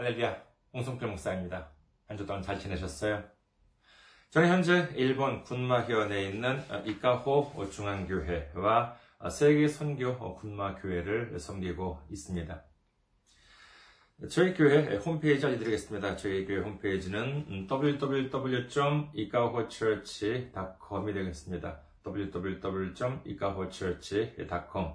할렐루야, 홍성필 목사입니다. 한 주 동안 잘 지내셨어요? 저는 현재 일본 군마현에 있는 이카호 중앙교회와 세계 선교 군마교회를 섬기고 있습니다. 저희 교회 홈페이지 알려드리겠습니다. 저희 교회 홈페이지는 www.ikahochurch.com이 되겠습니다. www.ikahochurch.com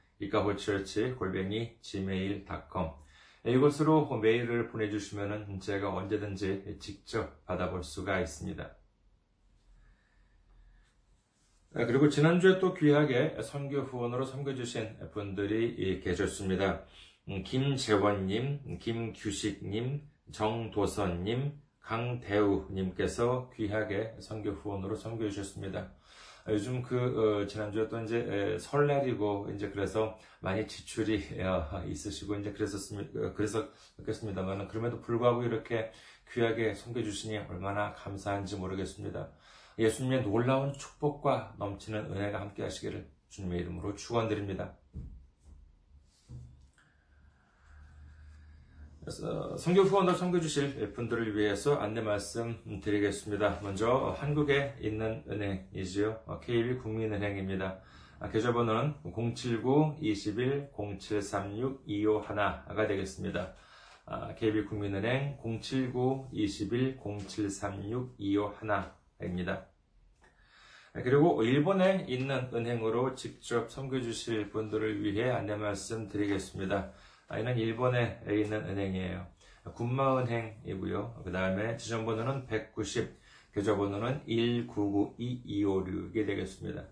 이카호처치 골뱅이 gmail.com 이곳으로 메일을 보내주시면 제가 언제든지 직접 받아볼 수가 있습니다. 그리고 지난주에 또 귀하게 선교 후원으로 섬겨주신 분들이 계셨습니다. 김재원님, 김규식님, 정도선님, 강대우님께서 귀하게 선교 후원으로 섬겨 주셨습니다. 요즘 그 어, 지난주에 또 이제 설날이고 이제 그래서 많이 지출이 어, 있으시고 이제 그랬었습니다. 어, 그래서 그렇겠습니다만 그럼에도 불구하고 이렇게 귀하게 섬겨 주시니 얼마나 감사한지 모르겠습니다. 예수님의 놀라운 축복과 넘치는 은혜가 함께 하시기를 주님의 이름으로 축원드립니다. 성교 후원을 섬겨주실 분들을 위해서 안내 말씀 드리겠습니다. 먼저 한국에 있는 은행이지요. KB 국민은행입니다. 계좌번호는 079-21-0736-251가 되겠습니다. KB 국민은행 079-21-0736-251입니다. 그리고 일본에 있는 은행으로 직접 섬겨주실 분들을 위해 안내 말씀 드리겠습니다. 이는 일본에 있는 은행이에요. 군마은행이고요. 그 다음에 지점번호는 190, 계좌번호는 1992256이 되겠습니다.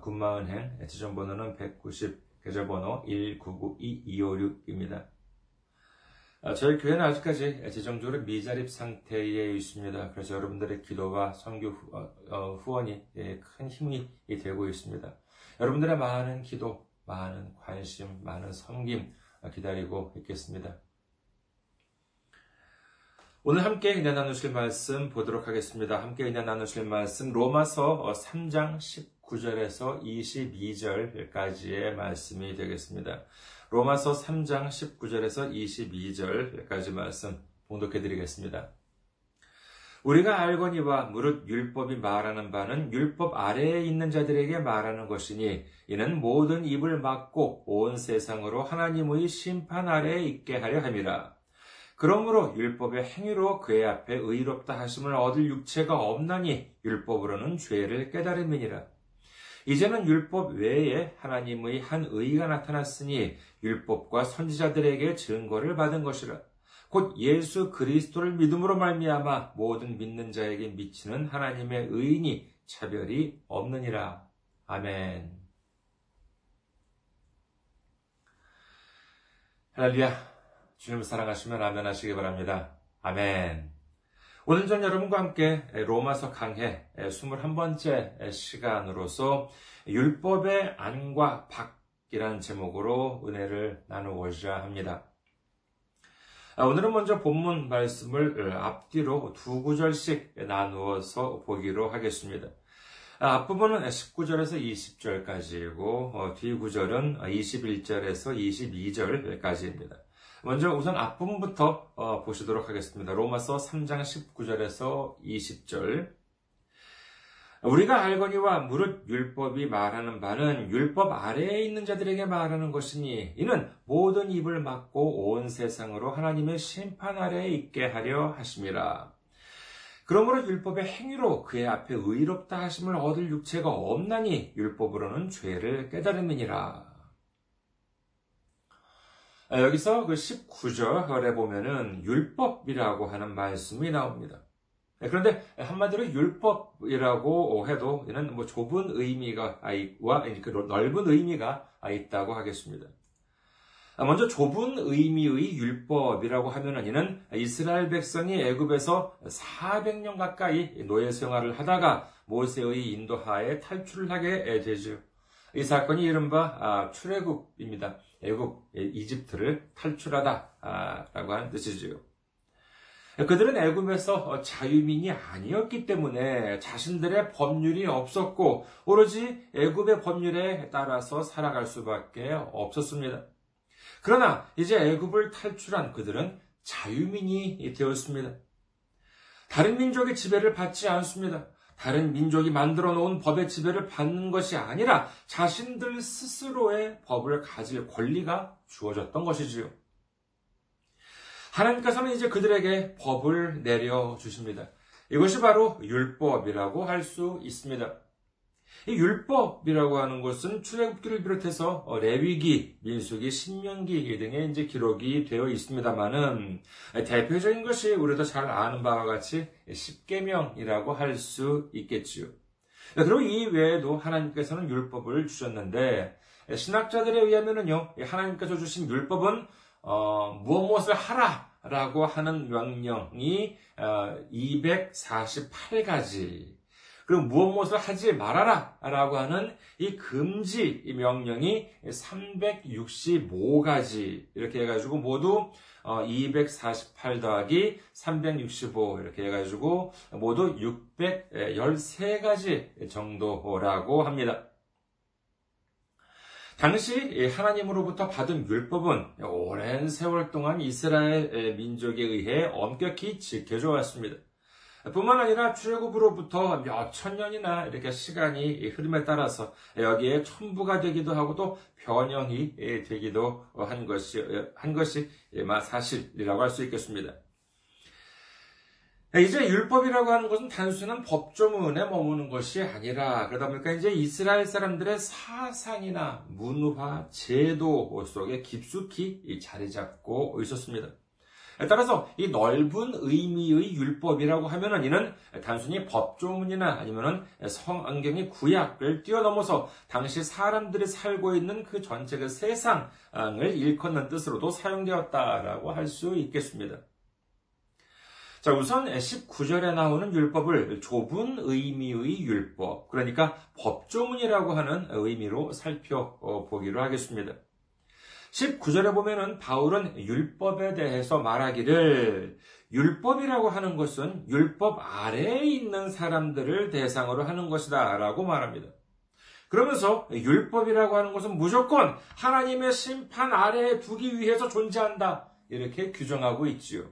군마은행 지점번호는 190, 계좌번호 1992256입니다. 저희 교회는 아직까지 재정적으로 미자립 상태에 있습니다. 그래서 여러분들의 기도와 선교 어, 어, 후원이 예, 큰 힘이 되고 있습니다. 여러분들의 많은 기도, 많은 관심, 많은 섬김, 기다리고 있겠습니다. 오늘 함께 은혜 나누실 말씀 보도록 하겠습니다. 함께 은혜 나누실 말씀 로마서 3장 19절에서 22절까지의 말씀이 되겠습니다. 로마서 3장 19절에서 22절까지 말씀 봉독해 드리겠습니다. 우리가 알거니와 무릇 율법이 말하는 바는 율법 아래에 있는 자들에게 말하는 것이니 이는 모든 입을 막고 온 세상으로 하나님의 심판 아래에 있게 하려 함이라. 그러므로 율법의 행위로 그의 앞에 의롭다 하심을 얻을 육체가 없나니 율법으로는 죄를 깨달음이니라. 이제는 율법 외에 하나님의 한 의가 나타났으니 율법과 선지자들에게 증거를 받은 것이라. 곧 예수 그리스도를 믿음으로 말미암아 모든 믿는 자에게 미치는 하나님의 의인이 차별이 없느니라. 아멘. 할렐루야. 주님을 사랑하시면 아멘 하시기 바랍니다. 아멘. 오늘 전 여러분과 함께 로마서 강해 21번째 시간으로서 율법의 안과 박이라는 제목으로 은혜를 나누고자 합니다. 아, 오늘은 먼저 본문 말씀을 어, 앞뒤로 두 구절씩 나누어서 보기로 하겠습니다. 아, 앞부분은 19절에서 20절까지이고 어, 뒤구절은 21절에서 22절까지입니다. 먼저 우선 앞부분부터 어, 보시도록 하겠습니다. 로마서 3장 19절에서 20절 우리가 알거니와 무릇 율법이 말하는 바는 율법 아래에 있는 자들에게 말하는 것이니 이는 모든 입을 막고 온 세상으로 하나님의 심판 아래에 있게 하려 하심이라. 그러므로 율법의 행위로 그의 앞에 의롭다 하심을 얻을 육체가 없나니 율법으로는 죄를 깨달음이니라. 여기서 그 19절에 보면은 율법이라고 하는 말씀이 나옵니다. 네, 그런데 한마디로 율법이라고 해도 이는 뭐 좁은 의미가 와그 넓은 의미가 있다고 하겠습니다. 먼저 좁은 의미의 율법이라고 하면은 이는 이스라엘 백성이 애굽에서 400년 가까이 노예 생활을 하다가 모세의 인도하에 탈출을 하게 되죠. 이 사건이 이른바 아, 출애굽입니다. 애굽, 이집트를 탈출하다라고 하는 뜻이지요. 그들은 애굽에서 자유민이 아니었기 때문에 자신들의 법률이 없었고 오로지 애굽의 법률에 따라서 살아갈 수밖에 없었습니다. 그러나 이제 애굽을 탈출한 그들은 자유민이 되었습니다. 다른 민족의 지배를 받지 않습니다. 다른 민족이 만들어 놓은 법의 지배를 받는 것이 아니라 자신들 스스로의 법을 가질 권리가 주어졌던 것이지요. 하나님께서는 이제 그들에게 법을 내려 주십니다. 이것이 바로 율법이라고 할 수 있습니다. 이 율법이라고 하는 것은 출애굽기를 비롯해서 레위기, 민수기, 신명기 등의 이제 기록이 되어 있습니다만은 대표적인 것이 우리도 잘 아는 바와 같이 십계명이라고 할 수 있겠지요. 그리고 이 외에도 하나님께서는 율법을 주셨는데 신학자들에 의하면은요 하나님께서 주신 율법은 어, 무엇 무엇을 하라 라고 하는 명령이 어, 248가지 그리고 무엇 무엇을 하지 말아라 라고 하는 이 금지 명령이 365가지 이렇게 해가지고 모두 248 어, 더하기 365 이렇게 해가지고 모두 613가지 정도라고 합니다. 당시 하나님으로부터 받은 율법은 오랜 세월 동안 이스라엘 민족에 의해 엄격히 지켜져 왔습니다. 뿐만 아니라 출애굽으로부터 몇 천 년이나 이렇게 시간이 흐름에 따라서 여기에 첨부가 되기도 하고 또 변형이 되기도 한 것이 한 것이 사실이라고 할 수 있겠습니다. 이제 율법이라고 하는 것은 단순한 법조문에 머무는 것이 아니라 그러다 보니까 이제 이스라엘 사람들의 사상이나 문화, 제도 속에 깊숙이 자리 잡고 있었습니다. 따라서 이 넓은 의미의 율법이라고 하면은 이는 단순히 법조문이나 아니면은 성안경의 구약을 뛰어넘어서 당시 사람들이 살고 있는 그 전체 그 세상을 일컫는 뜻으로도 사용되었다라고 할 수 있겠습니다. 자, 우선 19절에 나오는 율법을 좁은 의미의 율법, 그러니까 법조문이라고 하는 의미로 살펴보기로 하겠습니다. 19절에 보면은 바울은 율법에 대해서 말하기를 율법이라고 하는 것은 율법 아래에 있는 사람들을 대상으로 하는 것이다 라고 말합니다. 그러면서 율법이라고 하는 것은 무조건 하나님의 심판 아래에 두기 위해서 존재한다. 이렇게 규정하고 있지요.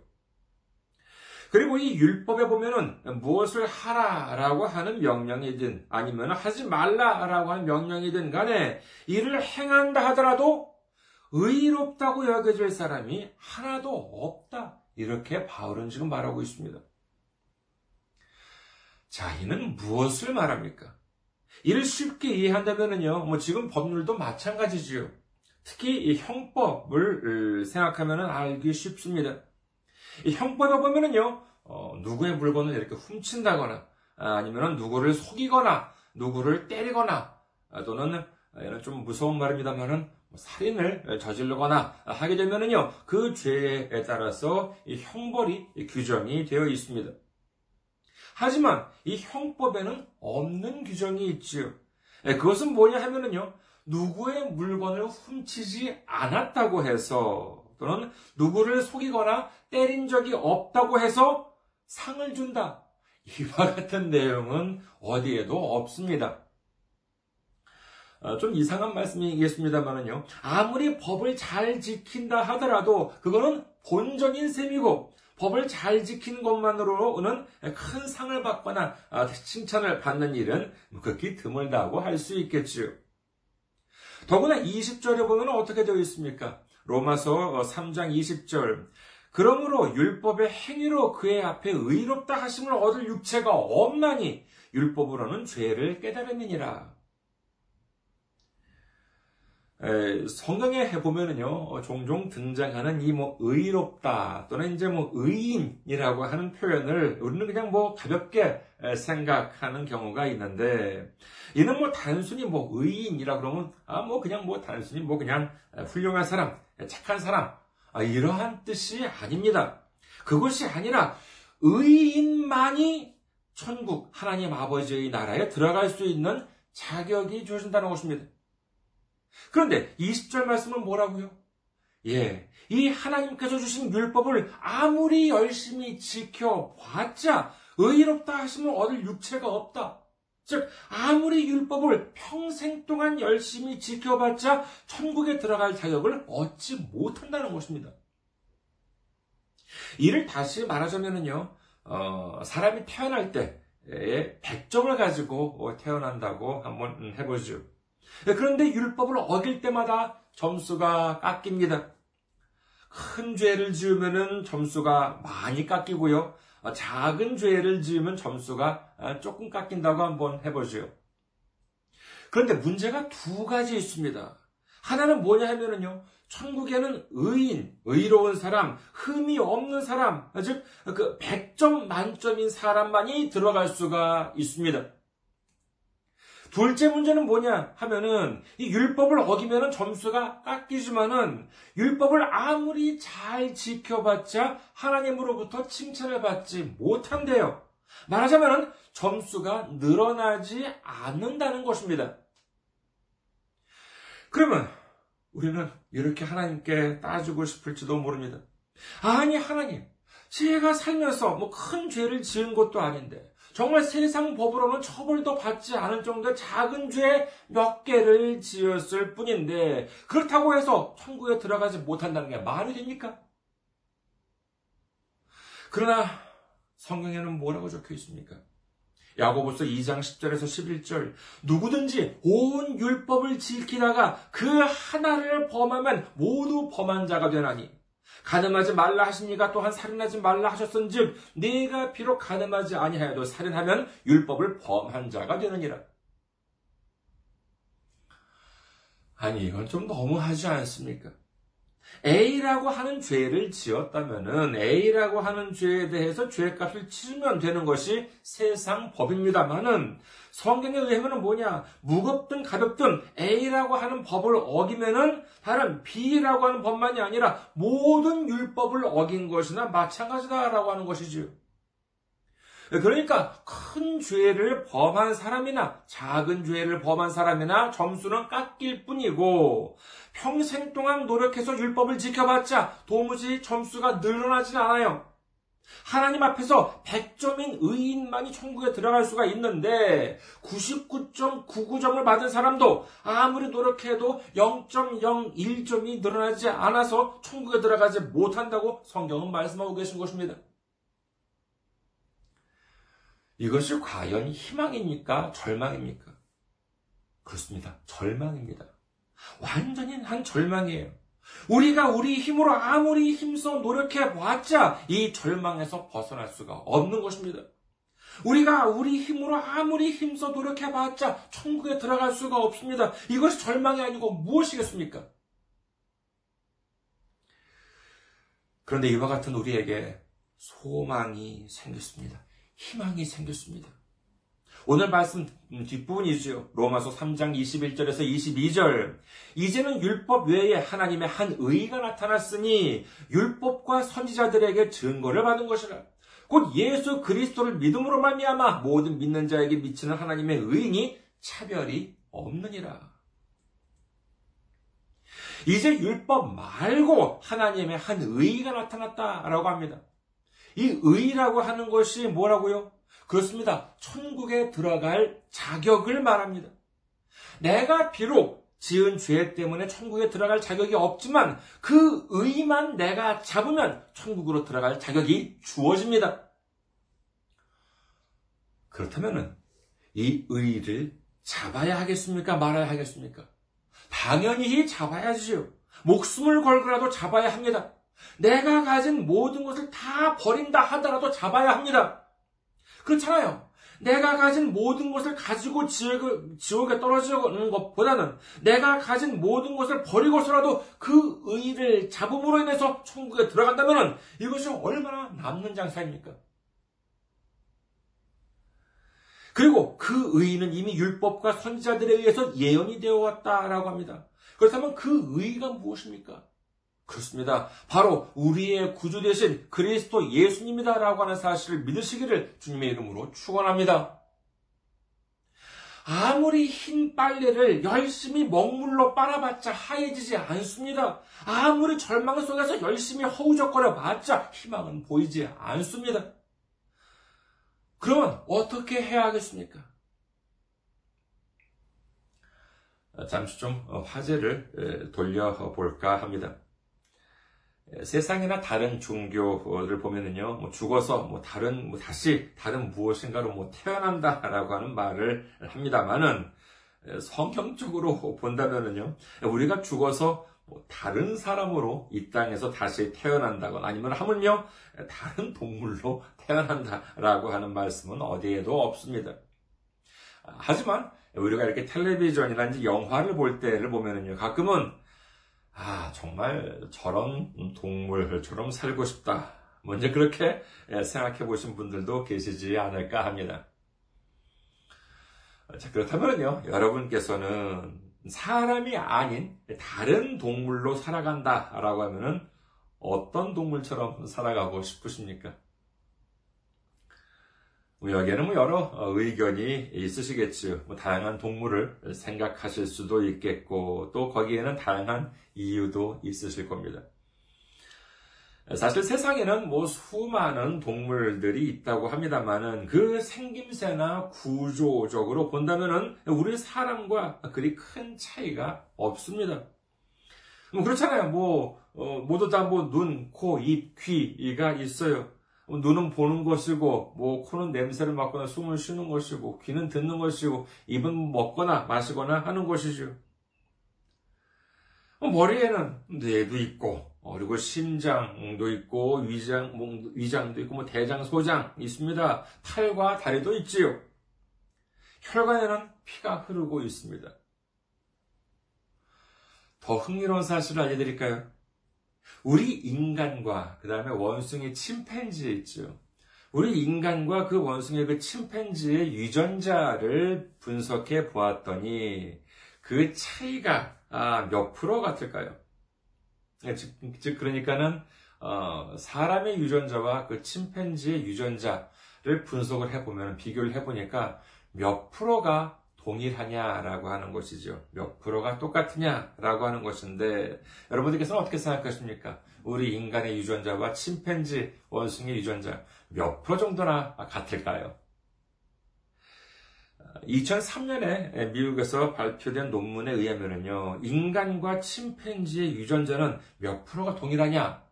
그리고 이 율법에 보면은 무엇을 하라라고 하는 명령이든 아니면 하지 말라라고 하는 명령이든 간에 이를 행한다 하더라도 의롭다고 여겨질 사람이 하나도 없다. 이렇게 바울은 지금 말하고 있습니다. 자, 이는 무엇을 말합니까? 이를 쉽게 이해한다면요, 뭐 지금 법률도 마찬가지지요. 특히 이 형법을 생각하면 알기 쉽습니다. 이 형법에 보면은요, 어, 누구의 물건을 이렇게 훔친다거나, 아니면 누구를 속이거나, 누구를 때리거나, 또는 이런 좀 무서운 말입니다만은 뭐 살인을 저지르거나 하게 되면은요, 그 죄에 따라서 이 형벌이 규정이 되어 있습니다. 하지만 이 형법에는 없는 규정이 있지요. 예, 그것은 뭐냐 하면은요, 누구의 물건을 훔치지 않았다고 해서 또는 누구를 속이거나 때린 적이 없다고 해서 상을 준다. 이와 같은 내용은 어디에도 없습니다. 어, 좀 이상한 말씀이겠습니다만은요. 아무리 법을 잘 지킨다 하더라도 그거는 본전인 셈이고 법을 잘 지키는 것만으로는 큰 상을 받거나 아, 칭찬을 받는 일은 극히 드물다고 할 수 있겠지요. 더구나 20절에 보면 어떻게 되어 있습니까? 로마서 3장 20절. 그러므로 율법의 행위로 그의 앞에 의롭다 하심을 얻을 육체가 없나니 율법으로는 죄를 깨달음이니라. 성경에 해보면은요, 어, 종종 등장하는 이 뭐 의롭다 또는 이제 뭐 의인이라고 하는 표현을 우리는 그냥 뭐 가볍게 생각하는 경우가 있는데, 이는 뭐 단순히 뭐 의인이라 그러면, 아, 뭐 그냥 뭐 단순히 뭐 그냥 훌륭한 사람, 착한 사람, 아, 이러한 뜻이 아닙니다. 그것이 아니라 의인만이 천국 하나님 아버지의 나라에 들어갈 수 있는 자격이 주어진다는 것입니다. 그런데 20절 말씀은 뭐라고요? 예, 이 하나님께서 주신 율법을 아무리 열심히 지켜봤자 의롭다 하시면 얻을 육체가 없다. 즉, 아무리 율법을 평생 동안 열심히 지켜봤자 천국에 들어갈 자격을 얻지 못한다는 것입니다. 이를 다시 말하자면요, 어, 사람이 태어날 때 100점을 가지고 태어난다고 한번 해보죠. 그런데 율법을 어길 때마다 점수가 깎입니다. 큰 죄를 지으면 점수가 많이 깎이고요. 작은 죄를 지으면 점수가 조금 깎인다고 한번 해보죠. 그런데 문제가 두 가지 있습니다. 하나는 뭐냐 하면은요, 천국에는 의인, 의로운 사람, 흠이 없는 사람, 즉, 그 100점 만점인 사람만이 들어갈 수가 있습니다. 둘째 문제는 뭐냐 하면은 이 율법을 어기면은 점수가 깎이지만은 율법을 아무리 잘 지켜봤자 하나님으로부터 칭찬을 받지 못한대요. 말하자면은 점수가 늘어나지 않는다는 것입니다. 그러면 우리는 이렇게 하나님께 따지고 싶을지도 모릅니다. 아니 하나님, 제가 살면서 뭐 큰 죄를 지은 것도 아닌데 정말 세상 법으로는 처벌도 받지 않을 정도의 작은 죄 몇 개를 지었을 뿐인데 그렇다고 해서 천국에 들어가지 못한다는 게 말이 됩니까? 그러나 성경에는 뭐라고 적혀 있습니까? 야고보서 2장 10절에서 11절 누구든지 온 율법을 지키다가 그 하나를 범하면 모두 범한 자가 되나니 가늠하지 말라 하십니까? 또한 살인하지 말라 하셨은즉 네가 비록 가늠하지 아니하여도 살인하면 율법을 범한 자가 되느니라. 아니 이건 좀 너무하지 않습니까? A라고 하는 죄를 지었다면은 A라고 하는 죄에 대해서 죄값을 치르면 되는 것이 세상 법입니다만은 성경에 의하면 뭐냐? 무겁든 가볍든 A라고 하는 법을 어기면은 다른 B라고 하는 법만이 아니라 모든 율법을 어긴 것이나 마찬가지다라고 하는 것이지요. 그러니까 큰 죄를 범한 사람이나 작은 죄를 범한 사람이나 점수는 깎일 뿐이고 평생 동안 노력해서 율법을 지켜봤자 도무지 점수가 늘어나진 않아요. 하나님 앞에서 100점인 의인만이 천국에 들어갈 수가 있는데 99.99점을 받은 사람도 아무리 노력해도 0.01점이 늘어나지 않아서 천국에 들어가지 못한다고 성경은 말씀하고 계신 것입니다. 이것이 과연 희망입니까? 절망입니까? 그렇습니다. 절망입니다. 완전히 한 절망이에요. 우리가 우리 힘으로 아무리 힘써 노력해 봤자 이 절망에서 벗어날 수가 없는 것입니다. 우리가 우리 힘으로 아무리 힘써 노력해 봤자 천국에 들어갈 수가 없습니다. 이것이 절망이 아니고 무엇이겠습니까? 그런데 이와 같은 우리에게 소망이 생겼습니다. 희망이 생겼습니다. 오늘 말씀 뒷부분이죠. 로마서 3장 21절에서 22절. 이제는 율법 외에 하나님의 한 의가 나타났으니 율법과 선지자들에게 증거를 받은 것이라. 곧 예수 그리스도를 믿음으로 말미암아 모든 믿는 자에게 미치는 하나님의 의인이 차별이 없느니라. 이제 율법 말고 하나님의 한 의가 나타났다라고 합니다. 이 의라고 하는 것이 뭐라고요? 그렇습니다. 천국에 들어갈 자격을 말합니다. 내가 비록 지은 죄 때문에 천국에 들어갈 자격이 없지만 그 의만 내가 잡으면 천국으로 들어갈 자격이 주어집니다. 그렇다면 이 의를 잡아야 하겠습니까? 말아야 하겠습니까? 당연히 잡아야지요. 목숨을 걸고라도 잡아야 합니다. 내가 가진 모든 것을 다 버린다 하더라도 잡아야 합니다. 그렇잖아요. 내가 가진 모든 것을 가지고 지옥에, 지옥에 떨어지는 것보다는 내가 가진 모든 것을 버리고서라도 그 의를 잡음으로 인해서 천국에 들어간다면 이것이 얼마나 남는 장사입니까? 그리고 그 의는 이미 율법과 선지자들에 의해서 예언이 되어 왔다라고 합니다. 그렇다면 그 의가 무엇입니까? 그렇습니다. 바로 우리의 구주 되신 그리스도 예수님이다라고 하는 사실을 믿으시기를 주님의 이름으로 축원합니다. 아무리 흰 빨래를 열심히 먹물로 빨아봤자 하얘지지 않습니다. 아무리 절망 속에서 열심히 허우적거려 봤자 희망은 보이지 않습니다. 그러면 어떻게 해야 하겠습니까? 잠시 좀 화제를 돌려볼까 합니다. 세상이나 다른 종교를 보면은요, 뭐 죽어서 뭐 다른, 뭐 다시 다른 무엇인가로 뭐 태어난다라고 하는 말을 합니다만은 성경적으로 본다면은요, 우리가 죽어서 뭐 다른 사람으로 이 땅에서 다시 태어난다거나 아니면 하물며 다른 동물로 태어난다라고 하는 말씀은 어디에도 없습니다. 하지만 우리가 이렇게 텔레비전이나 영화를 볼 때를 보면은요, 가끔은 아, 정말 저런 동물처럼 살고 싶다. 먼저 그렇게 생각해 보신 분들도 계시지 않을까 합니다. 자, 그렇다면요, 여러분께서는 사람이 아닌 다른 동물로 살아간다 라고 하면은 어떤 동물처럼 살아가고 싶으십니까? 뭐 여기에는 뭐 여러 어, 의견이 있으시겠지요. 뭐 다양한 동물을 생각하실 수도 있겠고, 또 거기에는 다양한 이유도 있으실 겁니다. 사실 세상에는 뭐 수많은 동물들이 있다고 합니다만은 그 생김새나 구조적으로 본다면은 우리 사람과 그리 큰 차이가 없습니다. 뭐 그렇잖아요. 뭐 어, 모두 다 뭐 눈, 코, 입, 귀가 있어요. 뭐 눈은 보는 것이고, 뭐, 코는 냄새를 맡거나 숨을 쉬는 것이고, 귀는 듣는 것이고, 입은 먹거나 마시거나 하는 것이죠. 뭐 머리에는 뇌도 있고, 어, 그리고 심장도 있고, 위장, 위장도 있고, 뭐, 대장, 소장 있습니다. 팔과 다리도 있지요. 혈관에는 피가 흐르고 있습니다. 더 흥미로운 사실을 알려드릴까요? 우리 인간과 그 다음에 원숭이 침팬지 있죠. 우리 인간과 그 원숭이 그 침팬지의 유전자를 분석해 보았더니 그 차이가 아, 몇 프로 같을까요? 예, 즉, 즉 그러니까는 어, 사람의 유전자와 그 침팬지의 유전자를 분석을 해보면 비교를 해보니까 몇 프로가 동일하냐라고 하는 것이죠. 몇 프로가 똑같으냐라고 하는 것인데 여러분들께서는 어떻게 생각하십니까? 우리 인간의 유전자와 침팬지 원숭이 유전자 몇 프로 정도나 같을까요? 2003년에 미국에서 발표된 논문에 의하면요, 인간과 침팬지의 유전자는 몇 프로가 동일하냐?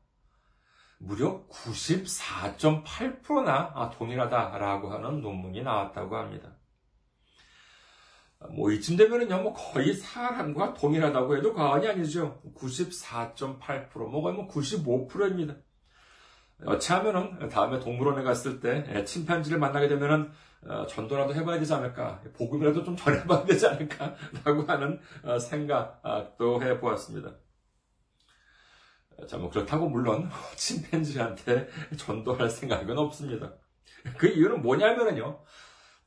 무려 94.8%나 동일하다라고 하는 논문이 나왔다고 합니다. 뭐 이쯤 되면은요, 뭐 거의 사람과 동일하다고 해도 과언이 아니죠. 94.8%, 뭐 거의 뭐 95%입니다. 어찌하면은 다음에 동물원에 갔을 때 침팬지를 만나게 되면은 어, 전도라도 해봐야 되지 않을까, 복음이라도 좀 전해봐야 되지 않을까라고 하는 어, 생각도 해보았습니다. 자, 뭐 그렇다고 물론 침팬지한테 전도할 생각은 없습니다. 그 이유는 뭐냐면은요,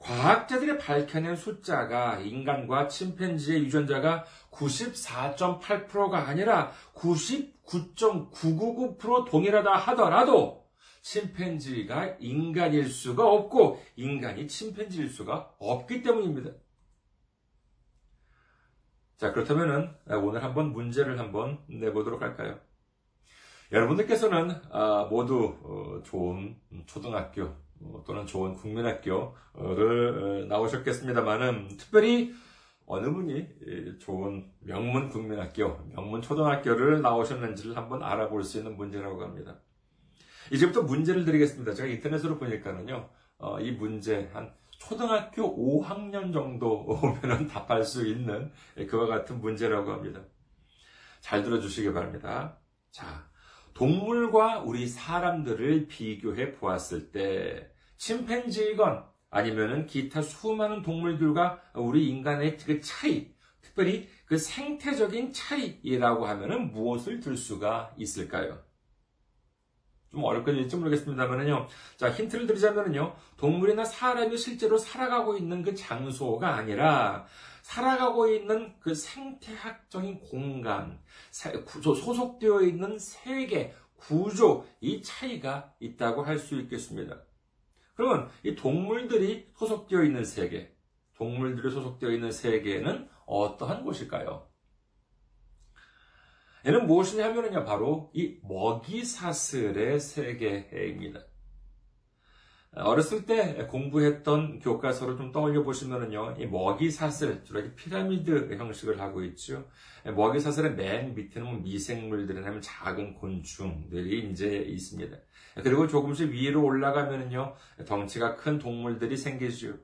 과학자들이 밝혀낸 숫자가 인간과 침팬지의 유전자가 94.8%가 아니라 99.999% 동일하다 하더라도 침팬지가 인간일 수가 없고 인간이 침팬지일 수가 없기 때문입니다. 자, 그렇다면 오늘 한번 문제를 한번 내보도록 할까요? 여러분들께서는 아, 모두 어, 좋은 초등학교 어, 또는 좋은 국민학교를 어, 나오셨겠습니다만은 특별히 어느 분이 좋은 명문 국민학교, 명문 초등학교를 나오셨는지를 한번 알아볼 수 있는 문제라고 합니다. 이제부터 문제를 드리겠습니다. 제가 인터넷으로 보니까는요, 어, 이 문제 한 초등학교 5학년 정도 오면은 답할 수 있는 그와 같은 문제라고 합니다. 잘 들어주시기 바랍니다. 자, 동물과 우리 사람들을 비교해 보았을 때 침팬지이건 아니면은 기타 수많은 동물들과 우리 인간의 그 차이, 특별히 그 생태적인 차이라고 하면은 무엇을 들 수가 있을까요? 좀 어렵게 될지 모르겠습니다만은요. 자, 힌트를 드리자면은요. 동물이나 사람이 실제로 살아가고 있는 그 장소가 아니라 살아가고 있는 그 생태학적인 공간, 소속되어 있는 세계, 구조, 이 차이가 있다고 할 수 있겠습니다. 그러면 이 동물들이 소속되어 있는 세계, 동물들이 소속되어 있는 세계는 어떠한 곳일까요? 얘는 무엇이냐 하면요, 바로 이 먹이사슬의 세계입니다. 어렸을 때 공부했던 교과서를 좀 떠올려 보시면은요, 이 먹이사슬, 주로 피라미드 형식을 하고 있죠. 먹이사슬의 맨 밑에는 미생물들이나 작은 곤충들이 이제 있습니다. 그리고 조금씩 위로 올라가면은요, 덩치가 큰 동물들이 생기죠.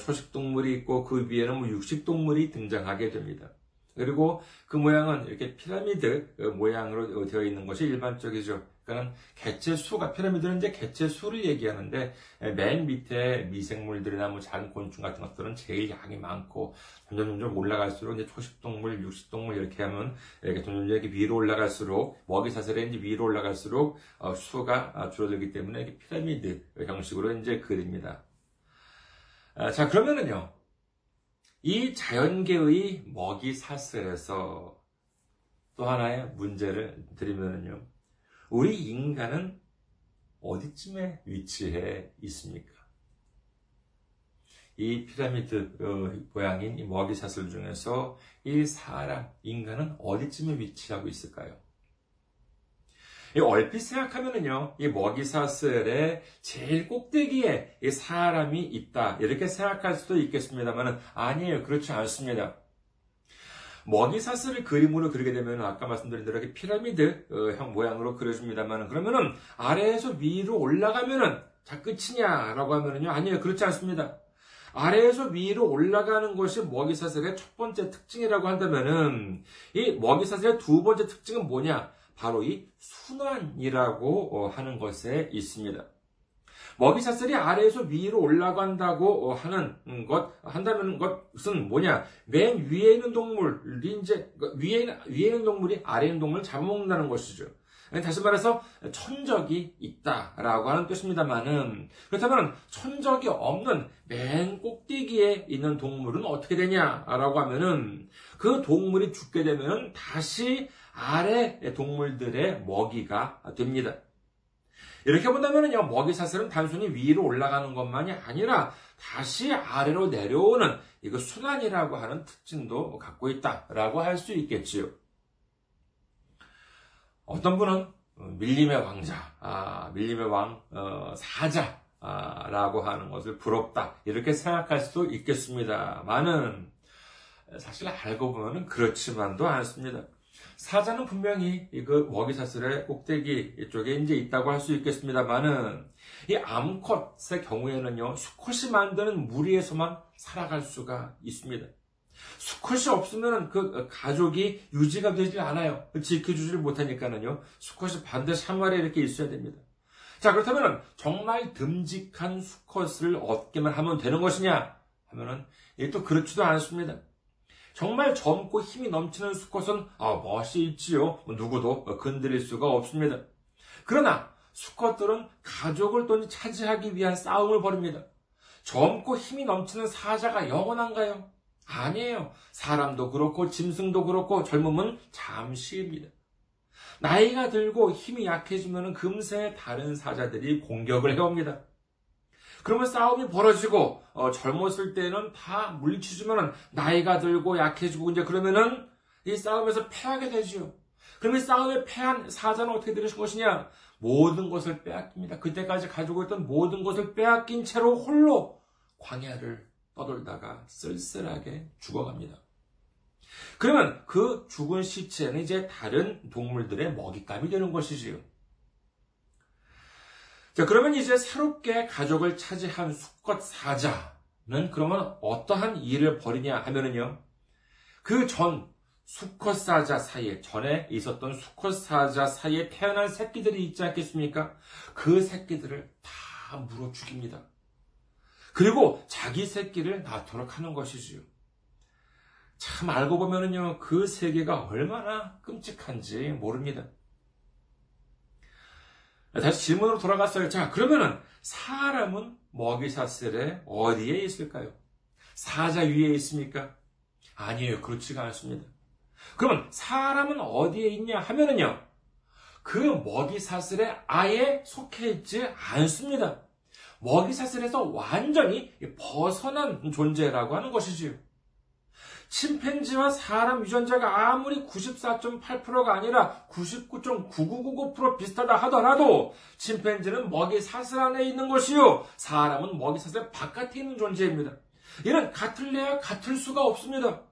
초식 동물이 있고 그 위에는 뭐 육식 동물이 등장하게 됩니다. 그리고 그 모양은 이렇게 피라미드 모양으로 되어 있는 것이 일반적이죠. 그러니까 개체 수가 피라미드는 이제 개체 수를 얘기하는데 맨 밑에 미생물들이나 뭐 작은 곤충 같은 것들은 제일 양이 많고 점점 점점 올라갈수록 이제 초식 동물, 육식 동물 이렇게 하면 이렇게 점점 이렇게 위로 올라갈수록 먹이 사슬에 이제 위로 올라갈수록 어, 수가 줄어들기 때문에 이렇게 피라미드 형식으로 이제 그립니다. 아, 자 그러면은요. 이 자연계의 먹이 사슬에서 또 하나의 문제를 드리면은요. 우리 인간은 어디쯤에 위치해 있습니까? 이 피라미드 어, 모양인 이 먹이 사슬 중에서 이 사람, 인간은 어디쯤에 위치하고 있을까요? 이 얼핏 생각하면은요, 이 먹이사슬의 제일 꼭대기에 이 사람이 있다. 이렇게 생각할 수도 있겠습니다만, 아니에요. 그렇지 않습니다. 먹이사슬을 그림으로 그리게 되면 아까 말씀드린 대로 이렇게 피라미드 어, 형 모양으로 그려줍니다만 그러면은 아래에서 위로 올라가면은 자 끝이냐라고 하면은요 아니에요 그렇지 않습니다. 아래에서 위로 올라가는 것이 먹이사슬의 첫 번째 특징이라고 한다면은 이 먹이사슬의 두 번째 특징은 뭐냐? 바로 이 순환이라고 어, 하는 것에 있습니다. 먹이사슬이 아래에서 위로 올라간다고 어, 하는 것, 한다는 것은 뭐냐? 맨 위에 있는 동물이 이제, 그 위에, 위에 있는 동물이 아래 있는 동물을 잡아먹는다는 것이죠. 다시 말해서 천적이 있다라고 하는 뜻입니다만은 그렇다면 천적이 없는 맨 꼭대기에 있는 동물은 어떻게 되냐라고 하면은 그 동물이 죽게 되면 다시 아래 동물들의 먹이가 됩니다. 이렇게 본다면요, 먹이 사슬은 단순히 위로 올라가는 것만이 아니라 다시 아래로 내려오는 이거 순환이라고 하는 특징도 갖고 있다라고 할 수 있겠지요. 어떤 분은 밀림의 왕자, 아, 밀림의 왕 어, 사자 라고 하는 것을 부럽다 이렇게 생각할 수도 있겠습니다. 많은 사실 알고 보면 그렇지만도 않습니다. 사자는 분명히 그 먹이사슬의 꼭대기 쪽에 이제 있다고 할 수 있겠습니다만은 이 암컷의 경우에는요 수컷이 만드는 무리에서만 살아갈 수가 있습니다. 수컷이 없으면 그 가족이 유지가 되질 않아요. 지켜주지를 못하니까는요 수컷이 반드시 한 마리 이렇게 있어야 됩니다. 자 그렇다면 정말 듬직한 수컷을 얻기만 하면 되는 것이냐 하면은 또 그렇지도 않습니다. 정말 젊고 힘이 넘치는 수컷은 아, 멋이 있지요. 누구도 건드릴 수가 없습니다. 그러나 수컷들은 가족을 또 차지하기 위한 싸움을 벌입니다. 젊고 힘이 넘치는 사자가 영원한가요? 아니에요. 사람도 그렇고 짐승도 그렇고 젊음은 잠시입니다. 나이가 들고 힘이 약해지면 금세 다른 사자들이 공격을 해옵니다. 그러면 싸움이 벌어지고 어, 젊었을 때는 다 물리치지만 나이가 들고 약해지고 이제 그러면은 이 싸움에서 패하게 되지요. 그러면 싸움에 패한 사자는 어떻게 되는 것이냐? 모든 것을 빼앗깁니다. 그때까지 가지고 있던 모든 것을 빼앗긴 채로 홀로 광야를 떠돌다가 쓸쓸하게 죽어갑니다. 그러면 그 죽은 시체는 이제 다른 동물들의 먹잇감이 되는 것이지요. 자, 그러면 이제 새롭게 가족을 차지한 수컷 사자는 그러면 어떠한 일을 벌이냐 하면은요. 그 전 수컷 사자 사이에, 전에 있었던 수컷 사자 사이에 태어난 새끼들이 있지 않겠습니까? 그 새끼들을 다 물어 죽입니다. 그리고 자기 새끼를 낳도록 하는 것이지요. 참 알고 보면은요, 그 세계가 얼마나 끔찍한지 모릅니다. 다시 질문으로 돌아갔어요. 자, 그러면은 사람은 먹이사슬에 어디에 있을까요? 사자 위에 있습니까? 아니에요. 그렇지가 않습니다. 그러면 사람은 어디에 있냐 하면은요, 그 먹이사슬에 아예 속해 있지 않습니다. 먹이사슬에서 완전히 벗어난 존재라고 하는 것이지요. 침팬지와 사람 유전자가 아무리 94.8%가 아니라 99.9999% 비슷하다 하더라도 침팬지는 먹이 사슬 안에 있는 것이요. 사람은 먹이 사슬 바깥에 있는 존재입니다. 이는 같을래야 같을 수가 없습니다.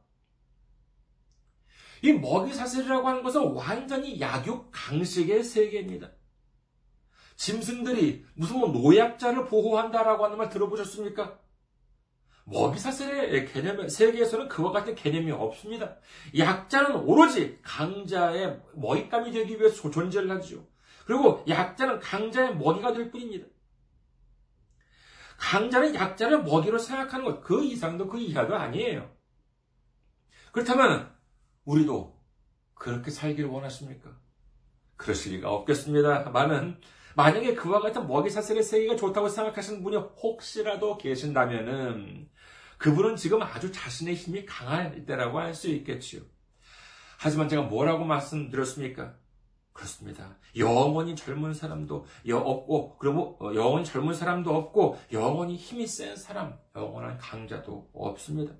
이 먹이 사슬이라고 하는 것은 완전히 약육 강식의 세계입니다. 짐승들이 무슨 뭐 노약자를 보호한다라고 하는 말 들어보셨습니까? 먹이사슬의 개념, 세계에서는 그와 같은 개념이 없습니다. 약자는 오로지 강자의 먹잇감이 되기 위해서 존재를 하죠. 그리고 약자는 강자의 먹이가 될 뿐입니다. 강자는 약자를 먹이로 생각하는 것, 그 이상도 그 이하도 아니에요. 그렇다면, 우리도 그렇게 살기를 원하십니까? 그러실 리가 없겠습니다. 많은, 만약에 그와 같은 먹이 사슬의 세계가 좋다고 생각하시는 분이 혹시라도 계신다면은, 그분은 지금 아주 자신의 힘이 강할 때라고 할 수 있겠지요. 하지만 제가 뭐라고 말씀드렸습니까? 그렇습니다. 영원히 젊은 사람도 없고, 그리고 어, 영원히 젊은 사람도 없고, 영원히 힘이 센 사람, 영원한 강자도 없습니다.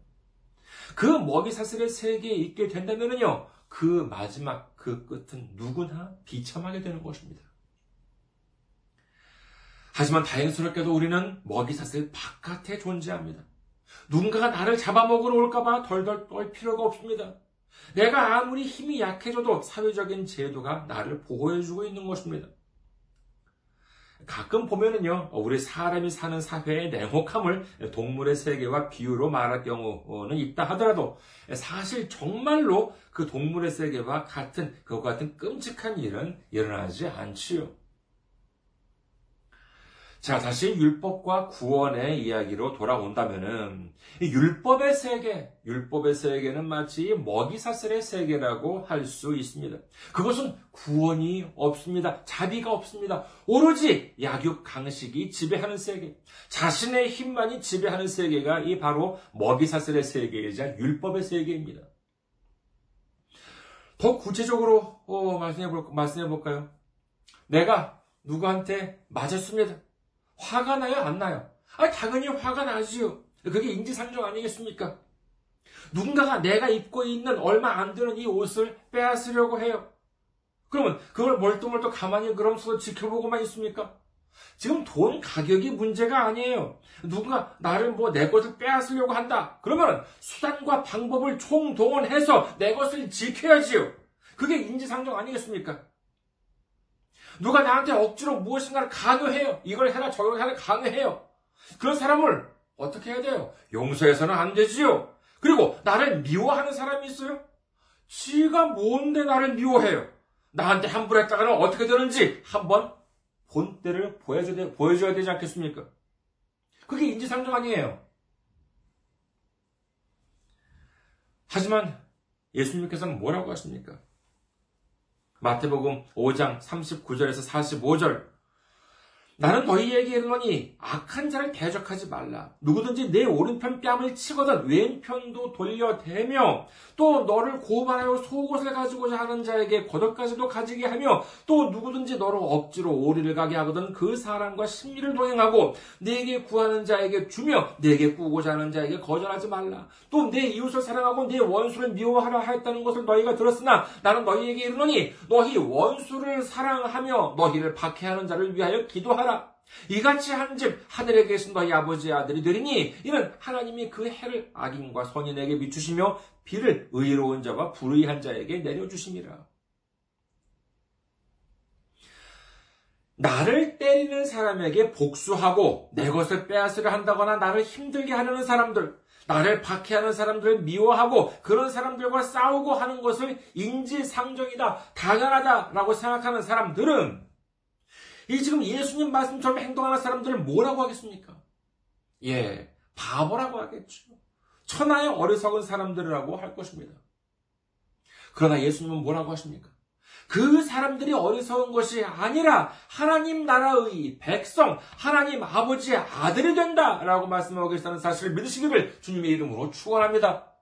그 먹이 사슬의 세계에 있게 된다면요, 그 마지막, 그 끝은 누구나 비참하게 되는 것입니다. 하지만 다행스럽게도 우리는 먹이 사슬 바깥에 존재합니다. 누군가가 나를 잡아먹으러 올까봐 덜덜 떨 필요가 없습니다. 내가 아무리 힘이 약해져도 사회적인 제도가 나를 보호해주고 있는 것입니다. 가끔 보면은요, 우리 사람이 사는 사회의 냉혹함을 동물의 세계와 비유로 말할 경우는 있다 하더라도 사실 정말로 그 동물의 세계와 같은, 그와 같은 끔찍한 일은 일어나지 않지요. 자, 다시 율법과 구원의 이야기로 돌아온다면은, 율법의 세계, 율법의 세계는 마치 먹이사슬의 세계라고 할 수 있습니다. 그것은 구원이 없습니다. 자비가 없습니다. 오로지 약육 강식이 지배하는 세계, 자신의 힘만이 지배하는 세계가 이 바로 먹이사슬의 세계이자 율법의 세계입니다. 더 구체적으로 어, 말씀해 볼까요? 내가 누구한테 맞았습니다. 화가 나요? 안 나요? 아, 당연히 화가 나지요. 그게 인지상정 아니겠습니까? 누군가가 내가 입고 있는 얼마 안 되는 이 옷을 빼앗으려고 해요. 그러면 그걸 멀뚱멀뚱 가만히 그럼서 지켜보고만 있습니까? 지금 돈 가격이 문제가 아니에요. 누군가 나를 뭐 내 것을 빼앗으려고 한다. 그러면 수단과 방법을 총동원해서 내 것을 지켜야지요. 그게 인지상정 아니겠습니까? 누가 나한테 억지로 무엇인가를 강요해요. 이걸 해라, 저걸 해라, 강요해요. 그런 사람을 어떻게 해야 돼요? 용서해서는 안 되지요. 그리고 나를 미워하는 사람이 있어요? 지가 뭔데 나를 미워해요? 나한테 함부로 했다가는 어떻게 되는지 한번 본때를 보여줘야, 보여줘야 되지 않겠습니까? 그게 인지상정 아니에요. 하지만 예수님께서는 뭐라고 하십니까? 마태복음 5장 39절에서 45절 나는 너희에게 이르노니 악한 자를 대적하지 말라. 누구든지 내 오른편 뺨을 치거든 왼편도 돌려대며 또 너를 고발하여 속옷을 가지고자 하는 자에게 겉옷까지도 가지게 하며 또 누구든지 너를 억지로 오리를 가게 하거든 그 사람과 심리를 동행하고 내게 구하는 자에게 주며 내게 꾸고자 하는 자에게 거절하지 말라. 또 내 이웃을 사랑하고 내 원수를 미워하라 하였다는 것을 너희가 들었으나 나는 너희에게 이르노니 너희 원수를 사랑하며 너희를 박해하는 자를 위하여 기도하라. 이같이 한집 하늘에 계신 너희 아버지의 아들이 되리니 이는 하나님이 그 해를 악인과 선인에게 비추시며 비를 의로운 자와 불의한 자에게 내려주심이라. 나를 때리는 사람에게 복수하고 내 것을 빼앗으려 한다거나 나를 힘들게 하려는 사람들, 나를 박해하는 사람들을 미워하고 그런 사람들과 싸우고 하는 것을 인지상정이다, 당연하다라고 생각하는 사람들은 이 지금 예수님 말씀처럼 행동하는 사람들을 뭐라고 하겠습니까? 예, 바보라고 하겠죠. 천하의 어리석은 사람들이라고 할 것입니다. 그러나 예수님은 뭐라고 하십니까? 그 사람들이 어리석은 것이 아니라 하나님 나라의 백성, 하나님 아버지의 아들이 된다라고 말씀하고 계시다는 사실을 믿으시기를 주님의 이름으로 축원합니다.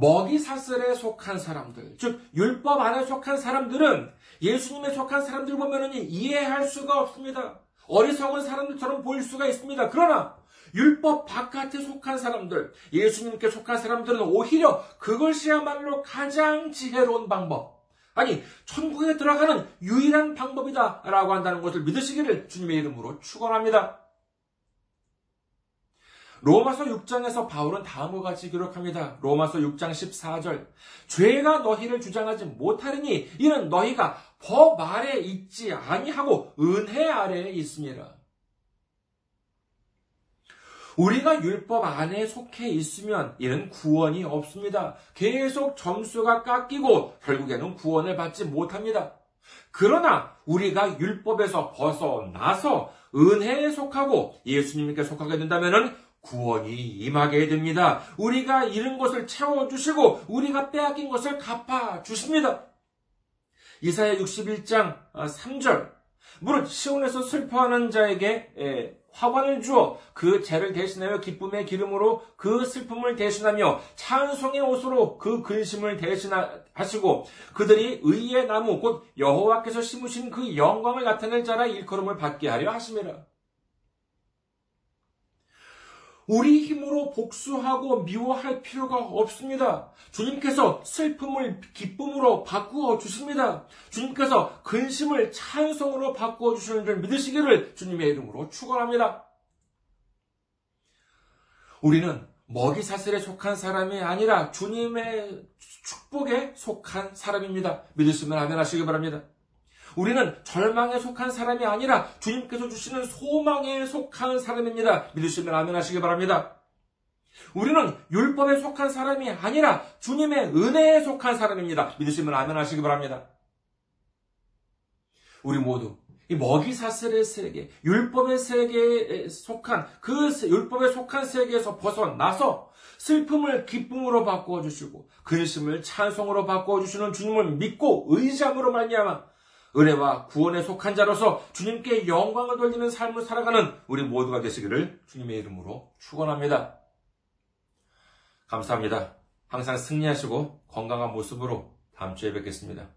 먹이 사슬에 속한 사람들, 즉 율법 안에 속한 사람들은 예수님에 속한 사람들 보면은 이해할 수가 없습니다. 어리석은 사람들처럼 보일 수가 있습니다. 그러나 율법 바깥에 속한 사람들, 예수님께 속한 사람들은 오히려 그것이야말로 가장 지혜로운 방법. 아니, 천국에 들어가는 유일한 방법이다. 라고 한다는 것을 믿으시기를 주님의 이름으로 축원합니다. 로마서 6장에서 바울은 다음과 같이 기록합니다. 로마서 6장 14절. 죄가 너희를 주장하지 못하리니 이는 너희가 법 아래 있지 아니하고 은혜 아래에 있습니다. 우리가 율법 안에 속해 있으면 이는 구원이 없습니다. 계속 점수가 깎이고 결국에는 구원을 받지 못합니다. 그러나 우리가 율법에서 벗어나서 은혜에 속하고 예수님께 속하게 된다면 구원이 임하게 됩니다. 우리가 잃은 것을 채워주시고 우리가 빼앗긴 것을 갚아주십니다. 이사야 61장 3절 무릇 시온에서 슬퍼하는 자에게 화관을 주어 그 죄를 대신하여 기쁨의 기름으로 그 슬픔을 대신하며 찬송의 옷으로 그 근심을 대신하시고 그들이 의의 나무 곧 여호와께서 심으신 그 영광을 나타낼 자라 일컬음을 받게 하려 하심이라. 우리 힘으로 복수하고 미워할 필요가 없습니다. 주님께서 슬픔을 기쁨으로 바꾸어 주십니다. 주님께서 근심을 찬송으로 바꾸어 주시는 줄 믿으시기를 주님의 이름으로 축원합니다. 우리는 먹이 사슬에 속한 사람이 아니라 주님의 축복에 속한 사람입니다. 믿으시면 아멘 하시기 바랍니다. 우리는 절망에 속한 사람이 아니라 주님께서 주시는 소망에 속한 사람입니다. 믿으시면 아멘 하시기 바랍니다. 우리는 율법에 속한 사람이 아니라 주님의 은혜에 속한 사람입니다. 믿으시면 아멘 하시기 바랍니다. 우리 모두 이 먹이 사슬의 세계, 율법의 세계에 속한 그 율법에 속한 세계에서 벗어나서 슬픔을 기쁨으로 바꾸어 주시고 근심을 찬송으로 바꾸어 주시는 주님을 믿고 의지함으로 말미암아 은혜와 구원에 속한 자로서 주님께 영광을 돌리는 삶을 살아가는 우리 모두가 되시기를 주님의 이름으로 축원합니다. 감사합니다. 항상 승리하시고 건강한 모습으로 다음 주에 뵙겠습니다.